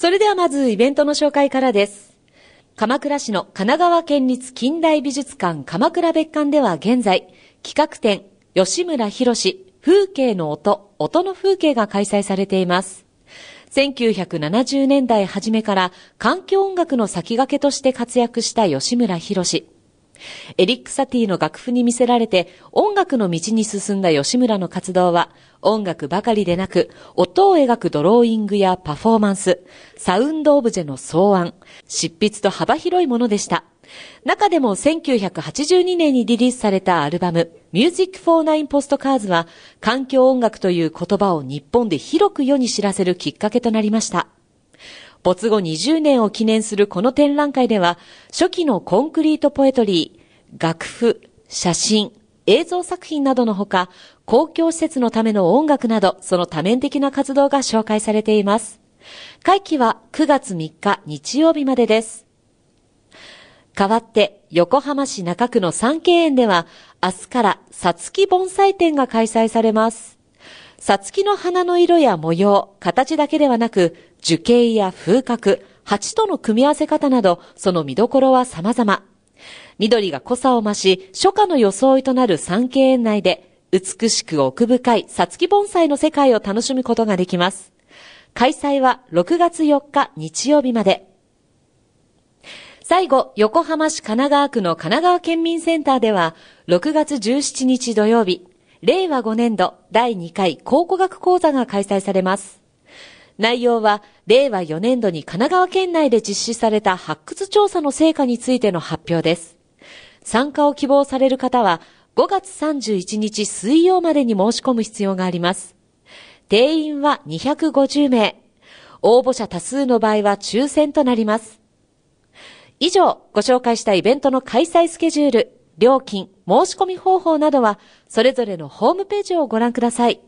それではまずイベントの紹介からです。鎌倉市の神奈川県立近代美術館鎌倉別館では現在、企画展、吉村博士、風景の音、音の風景が開催されています。1970年代初めから環境音楽の先駆けとして活躍した吉村博士。エリック・サティの楽譜に見せられて音楽の道に進んだ吉村の活動は音楽ばかりでなく音を描くドローイングやパフォーマンス、サウンドオブジェの草案、執筆と幅広いものでした。中でも1982年にリリースされたアルバム Music for Nine Postcards は環境音楽という言葉を日本で広く世に知らせるきっかけとなりました。没後20年を記念するこの展覧会では、初期のコンクリートポエトリー、楽譜、写真、映像作品などのほか、公共施設のための音楽など、その多面的な活動が紹介されています。会期は9月3日日曜日までです。代わって、横浜市中区の三景園では、明日から、さつき盆栽展が開催されます。さつきの花の色や模様、形だけではなく、樹形や風格、鉢との組み合わせ方など、その見どころは様々。緑が濃さを増し、初夏の装いとなる三景園内で、美しく奥深いさつき盆栽の世界を楽しむことができます。開催は6月4日日曜日まで。最後、横浜市神奈川区の神奈川県民センターでは、6月17日土曜日、令和5年度第2回考古学講座が開催されます。内容は、令和4年度に神奈川県内で実施された発掘調査の成果についての発表です。参加を希望される方は、5月31日水曜までに申し込む必要があります。定員は250名。応募者多数の場合は抽選となります。以上、ご紹介したイベントの開催スケジュール、料金、申し込み方法などは、それぞれのホームページをご覧ください。